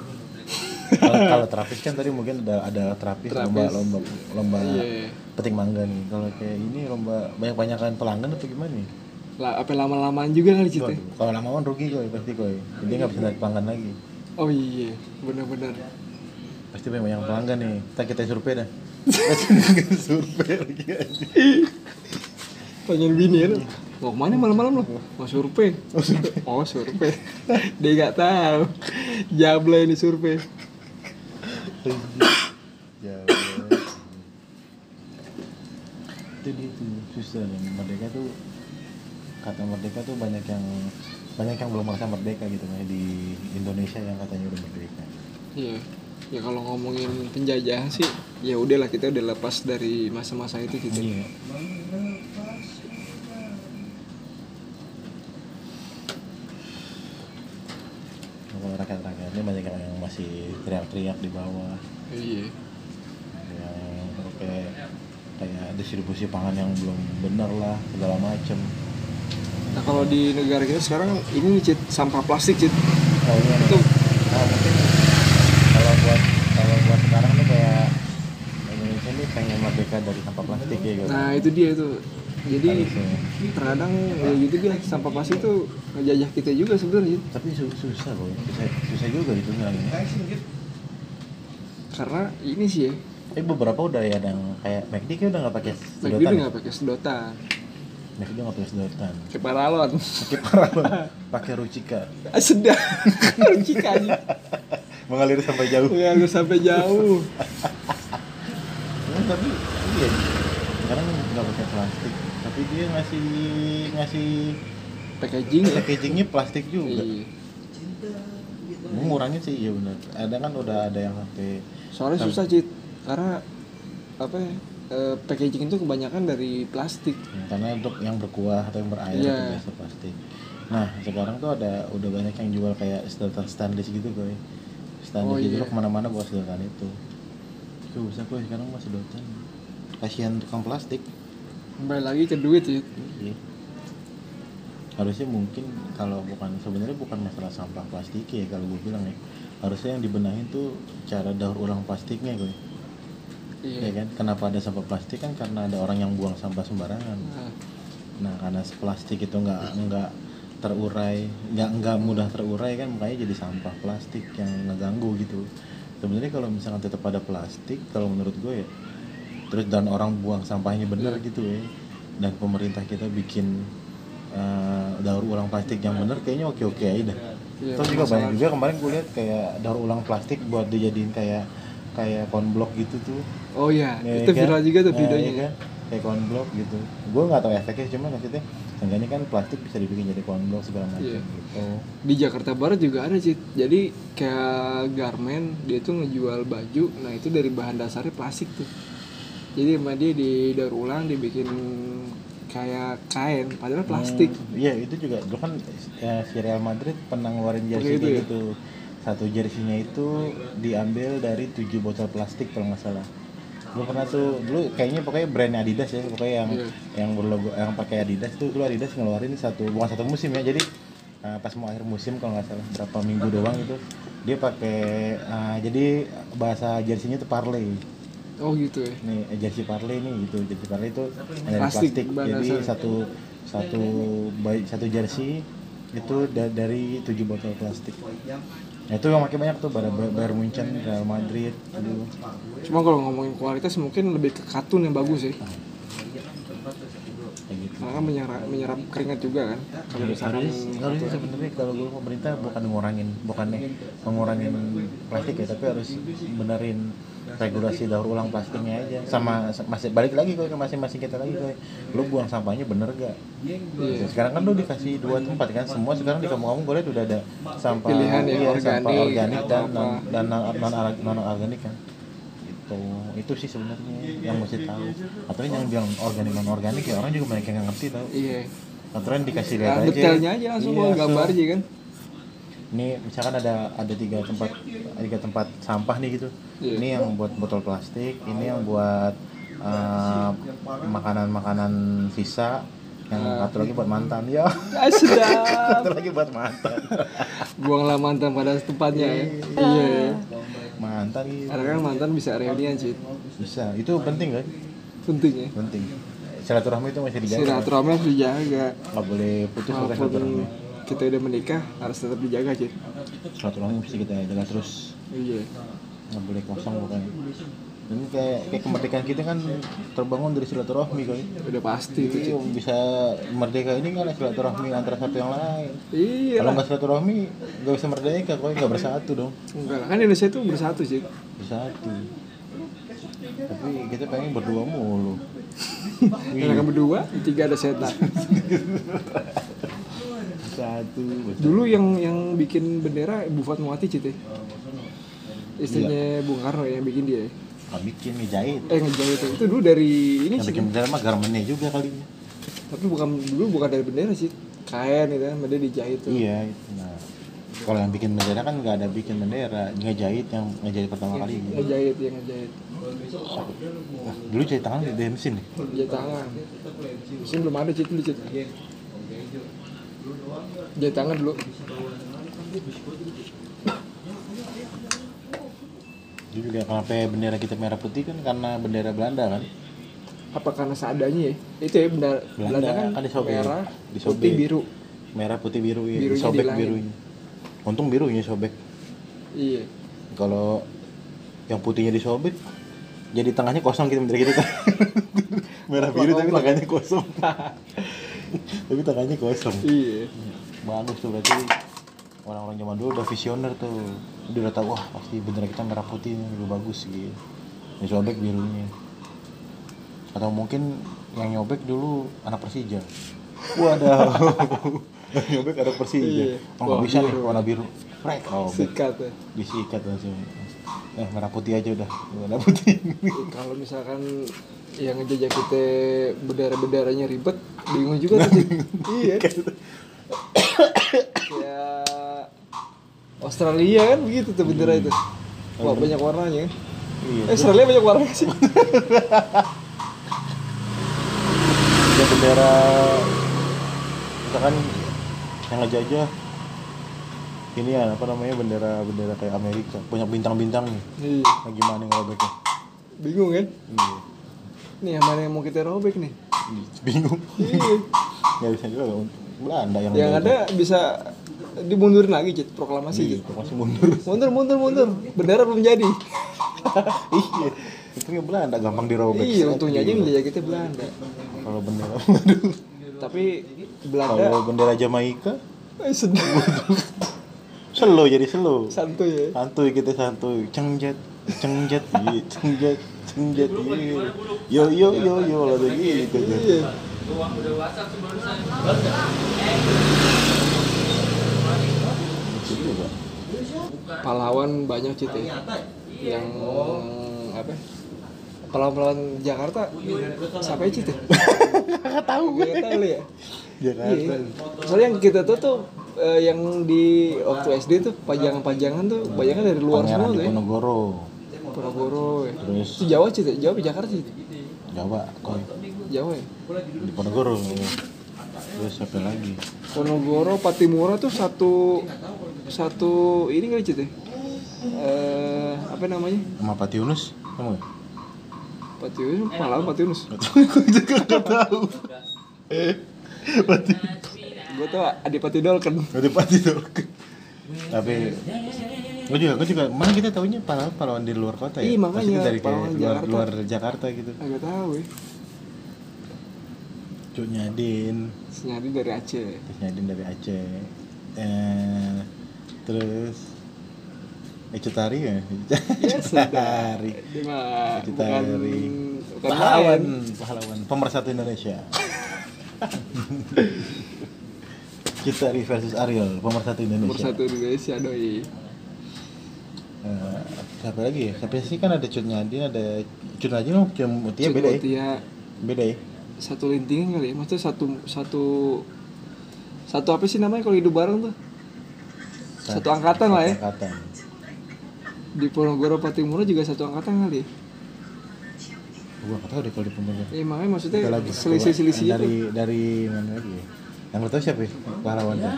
Kalau, terapis kan tadi mungkin ada ada terapis, Terapis. lomba lomba lomba Iya. petik mangga nih. Kalau kayak ini lomba banyak banyakan pelanggan atau gimana nih? lah apa lama-lamaan juga kali? Waduh, Kalau lama kan rugi koi pasti koi. Jadi nggak bisa narik pelanggan lagi. oh iya benar-benar Pasti banyak banyak pelanggan nih. Kita kita survei dah. survei lagi aja. tanyain bini ya mau ke mana malam-malam lo mau survei oh survei dia nggak tahu jable ini survei Allah. itu susah dan merdeka tuh kata merdeka tuh banyak yang banyak yang belum merasa merdeka gitu kayak di Indonesia yang katanya udah merdeka iya ya kalau ngomongin penjajahan sih ya udahlah kita udah lepas dari masa-masa itu gitu iya kalau rakyat-rakyatnya banyak yang masih teriak-teriak di bawah. Iya. Yang kayak kayak distribusi pangan yang belum benar lah segala macem. Nah kalau di negara kita sekarang ini nih, Cid sampah plastik Cid. Oh iya itu. Nah, mungkin kalau buat kalau buat sekarang tuh kayak Indonesia ini pengen merdeka dari sampah plastik ya gitu. nah itu dia itu jadi Harusnya. terkadang ya gitu dia sampah plastik itu ngejajah kita juga sebenarnya. Tapi su- susah loh, susah, susah juga gitu ngilangin. karena ini sih ya Eh beberapa udah ya yang kayak McD kayak udah nggak pakai McD sedotan. udah ya? nggak pakai sedotan McD udah nggak pakai sedotan. kayak paralon Pakai pakai rucika. Ah, sedap Cika aja Mengalir sampai jauh. harus sampai jauh tapi iya sekarang nggak pakai plastik tapi dia ngasih ngasih packaging ya? packagingnya plastik juga. Iya. ngurangin sih iya benar ada kan udah ada yang pakai soalnya susah cit. Karena apa ya eh, packaging itu kebanyakan dari plastik. Ya, karena untuk yang berkuah atau yang berair Iya. itu biasa plastik. Nah sekarang tuh ada udah banyak yang jual kayak sedotan stainless gitu coy stainless Oh, gitu iya. lo ke mana-mana bawa sedotan itu. Susah kok sekarang masih sedotan. Kasihan tukang plastik kembali lagi ke duit cit Iya. harusnya mungkin kalau bukan sebenarnya bukan masalah sampah plastik ya kalau gue bilang ya. Harusnya yang dibenahin tuh cara daur ulang plastiknya gue ya iya kan? Kenapa ada sampah plastik? Kan karena ada orang yang buang sampah sembarangan. Nah, nah karena plastik itu nggak nggak terurai nggak nggak mudah terurai kan makanya jadi sampah plastik yang ngeganggu gitu. Sebenarnya kalau misalkan tetap ada plastik kalau menurut gue ya terus dan orang buang sampahnya benar Iya. gitu ya dan pemerintah kita bikin eh, daur ulang plastik yang benar kayaknya oke oke aja dah. Iya, terus juga banyak juga kemarin gue lihat kayak daur ulang plastik buat dijadiin kayak kayak konblok gitu tuh. Oh iya Ya itu kan? viral juga tuh Nah, videonya iya kan? kayak konblok gitu. Gue nggak tahu efeknya cuma maksudnya seenggaknya kan plastik bisa dibikin jadi konblok segala macam Iya. gitu. Di Jakarta Barat juga ada cit jadi kayak garmen dia tuh ngejual baju. Nah itu dari bahan dasarnya plastik tuh jadi sama dia di daur ulang dibikin kayak kain padahal plastik. Hmm, iya itu juga. Dulu kan ya, si Real Madrid pernah ngeluarin jersey Pakai itu kayak ya? gitu. Satu jersinya itu diambil dari tujuh botol plastik kalau nggak salah. Gue pernah tuh dulu kayaknya pokoknya brandnya Adidas ya pokoknya yang Iya. yang berlogo yang pakai Adidas tuh dulu Adidas ngeluarin satu bukan satu musim ya jadi uh, pas mau akhir musim kalau nggak salah berapa minggu doang itu dia pakai uh, jadi bahasa jersinya itu parley Oh gitu ya. nih eh, jersey parley nih gitu jersey parley itu dari Plastik, plastik, jadi satu satu baik satu jersey itu da- dari tujuh botol plastik nah, itu yang pakai banyak tuh Bayern Bayern Munchen Real Madrid gitu. Cuma kalau ngomongin kualitas mungkin lebih ke katun yang bagus ya. kayak gitu Karena menyerap, menyerap keringat juga kan. Kalau misalkan harus harusnya sebenarnya kalau gue pemerintah bukan ngurangin bukan mengurangin plastik ya tapi harus benerin regulasi daur ulang plastiknya aja. Sama masih balik lagi kok ke masing-masing kita lagi kok. Lu buang sampahnya bener gak Iya. sekarang kan lu dikasih dua tempat kan? Semua sekarang di kampung-kampung gue lihat udah ada sampah Pilihan ya, iya, sampah organik, organik dan non dan non non organik kan? Itu itu sih sebenarnya yang mesti tahu. Atau yang bilang organik non organik ya orang juga banyak yang nggak ngerti tau. Iya. aturan dikasih lihat Nah, aja. detailnya aja langsung Iya, gambar aja kan. Ini misalkan ada ada tiga tempat tiga tempat sampah nih gitu Iya. ini yang buat botol plastik ini yang buat eh, makanan-makanan sisa yang Ah. satu lagi buat mantan ya Ah, sedap. satu lagi buat mantan Buanglah mantan pada tempatnya ya. Iya. ya. mantan gitu. Karena kan mantan bisa reunian sih. bisa itu penting kan Penting ya. penting silaturahmi itu masih dijaga Silaturahmi harus dijaga. nggak boleh putus oleh silaturahmi kita udah menikah harus tetap dijaga sih. silaturahmi mesti kita jaga terus Iya. nggak boleh kosong pokoknya ini kayak kayak kemerdekaan kita kan terbangun dari silaturahmi kali Udah pasti itu. Iya, bisa merdeka ini kan silaturahmi antara satu yang lain. Iya Kalau nggak silaturahmi, nggak bisa merdeka, kok nggak bersatu dong. Enggak kan Indonesia itu bersatu sih. Bersatu. Tapi kita pengen berdua mulu. Karena kan berdua, tiga ada setan. Bersatu. Dulu yang yang bikin bendera Bu Fatmawati Cite. Istrinya Bung Karno yang bikin dia. Nggak bikin ngejahit. Eh ngejahit itu. Itu dulu dari ini Yang sih. bikin bendera mah garmennya juga kali ya. Tapi bukan dulu bukan dari bendera sih. Kain itu kan, dia dijahit tuh. Iya. itu. Nah, kalau yang bikin bendera kan nggak ada bikin bendera, ngejahit yang ngejahit pertama kali. Ngejahit yang ngejahit. Nah, dulu jahit tangan di di mesin nih. Jahit tangan. Mesin belum ada cit dulu cit. Jahit tangan dulu. Jadi juga kenapa bendera kita merah putih kan karena bendera Belanda kan. Apa karena seadanya ya? Itu ya bendera Belanda, Belanda kan, kan disobek. merah, Disobek. putih, biru. merah putih biru ya Birunya sobek dihilangin. birunya untung birunya sobek Iya. kalau yang putihnya disobek jadi tengahnya kosong gitu bentar gitu kan merah biru tapi tengahnya kosong tapi tengahnya kosong. Iya. bagus tuh berarti orang-orang zaman dulu udah visioner tuh. Dia udah tahu wah pasti bendera kita merah putih ini lebih bagus gitu. Disobek birunya. Atau mungkin yang nyobek dulu anak Persija. Waduh. Yang nyobek anak Persija. Iya. oh nggak bisa nih biru. warna biru. Frek, oh Sikat ya. disikat langsung. Eh merah putih aja udah. Merah putih. Kalau misalkan yang ngejajah kita bendera-benderanya ribet, bingung juga tuh. Iya. Kayak Australia kan begitu tuh bendera itu. Wah, banyak warnanya iya Eh, Australia banyak warnanya sih. ada bendera misalkan yang ngejajah ini ya apa namanya bendera bendera kayak Amerika banyak bintang-bintang nih Iya. nah, gimana ngerobeknya Bingung kan? iya Nih yang mana yang mau kita robek nih? bingung Iya. nggak bisa juga Belanda yang yang ada bisa dimundurin lagi, Cit. Proklamasi, iya Cit. masih mundur Mundur, mundur, mundur. Bendera belum jadi. iya itu yang Belanda gampang dirobek Iya, untungnya aja yang ngejajah kita Belanda. kalau bendera. Tapi Belanda kalau bendera Jamaika eh, slow jadi slow Santuy ya. santuy kita santuy cengjet cengjet iya cengjet iya yo yo yo yo lah gitu aja Iya. Lucu juga. Pahlawan banyak Cit ya. Yang apa? Pahlawan-pahlawan Jakarta siapa ya ya? Kakak tahu Gak tahu ya? Jakarta Iya. Soalnya yang kita tuh tuh eh, yang di waktu SD tuh pajangan-pajangan tuh banyak dari luar Pangeran semua tuh ya. Ponorogo ya. terus Itu Jawa ya? Jawa apa Jakarta Cit? Jawa koi Jawa ya? Diponegoro terus apa lagi Ponorogo Patimura tuh satu satu ini kali Cit ya? Eh, apa namanya? sama Pak Yunus kamu nggak? Patiunus, Pahlawan Patiunus. Gue juga nggak tahu. Pati, Gue tuh Adipati Dolken. udah pati Dolken. Tapi gue juga, gue juga, mana kita tahunya pahlawan pahlawan di luar kota ya? Iya, makanya, Maksudnya dari kayak luar, Jakarta. luar Jakarta gitu. Agak tahu ya. Cuk Nyadin, Senyadi dari Aceh. terus Nyadin dari Aceh. Eh, terus Ecutari ya? Ya sudah. Ecutari. Dia mah Aceh bukan Tari. Pahlawan, pahlawan, pemersatu Indonesia. Cutari versus Ariel, pemersatu Indonesia. Bersatu Indonesia doi. Eh, siapa lagi ya? Sih kan ada Cut Nyadin, ada Cut Nyadin oh, Cut Mutia beda ya? Mutia Beda ya? satu lintingan kali ya. Maksudnya satu satu satu apa sih namanya kalau hidup bareng tuh? Satu angkatan lah ya. Angkatan. Di Ponorogo Patimura juga satu angkatan kali ya. Gua nggak tahu deh kalau di Ponorogo. Eh makanya maksudnya Ada lagi selisih-selisih dari itu. dari mana lagi ya? Yang lo tahu siapa ya? Pahlawannya?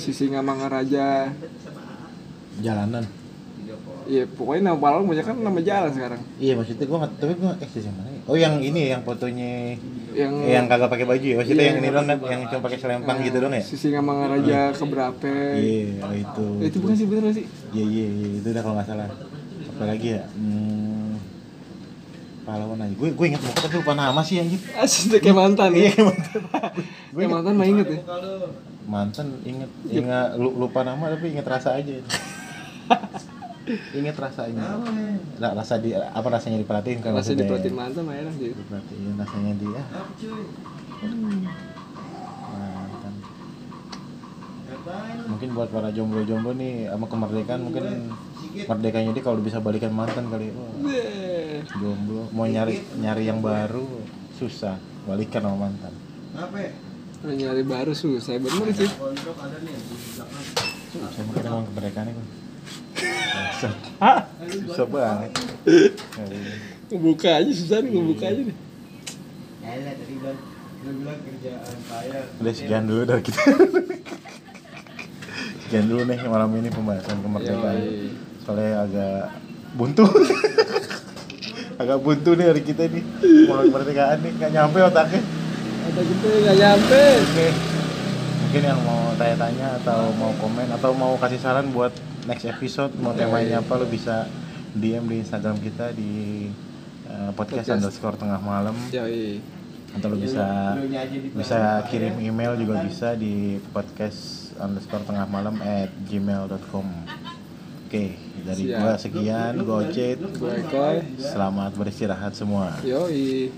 Sisi Ngamangaraja. Jalanan. Iya, pokoknya nama pahlawan banyak kan nama jalan sekarang. Iya maksudnya gua tapi gua eh yang mana ya? Oh yang ini yang fotonya Yang yang kagak pakai baju ya? Maksudnya Iya, yang ini yang doang kan? Yang cuma pakai selempang gitu dong ya? Sisi Ngamangaraja keberapa? Iya, oh itu. Eh, itu bukan sih bener nggak sih? Iya iya iya itu udah kalau nggak salah. Apa lagi ya? Hmm, pahlawan aja. Gue gue ingat muka tapi lupa nama sih anjir. Asli kayak mantan Iya ya. mantan. Kayak mantan mah inget ya. mantan inget ingat lu- lupa nama tapi inget rasa aja. inget rasanya. Nah, rasa di apa rasanya diperhatiin kan Rasa maksudnya. diperhatiin mantan mah enak gitu. Diperhatiin rasanya dia. Mantan. Mungkin buat para jomblo-jomblo nih sama kemerdekaan mungkin merdekanya dia kalau bisa balikan mantan kali. Wah. Jomblo mau nyari nyari yang baru susah balikan sama mantan Kalau nyari baru susah bener sih. mungkin emang kemerdekaan kan susah susah banget Ngebuka aja susah nih ngebuka aja nih. udah sekian dulu dari kita sekian dulu nih malam ini pembahasan kemerdekaan Yoi. soalnya agak buntu agak buntu nih hari kita nih mau kemerdekaan nih nggak nyampe otaknya Ada gitu nggak nyampe. Oke. Mungkin yang mau tanya-tanya atau mau komen atau mau kasih saran buat next episode mau temanya apa lo bisa DM di Instagram kita di eh, podcast, Podcast. underscore tengah malam Yoi. atau lo bisa bisa kirim email juga bisa di podcast underscore tengah malam at gmail.com oke dari Siap. gua sekian gua selamat beristirahat semua Yoi.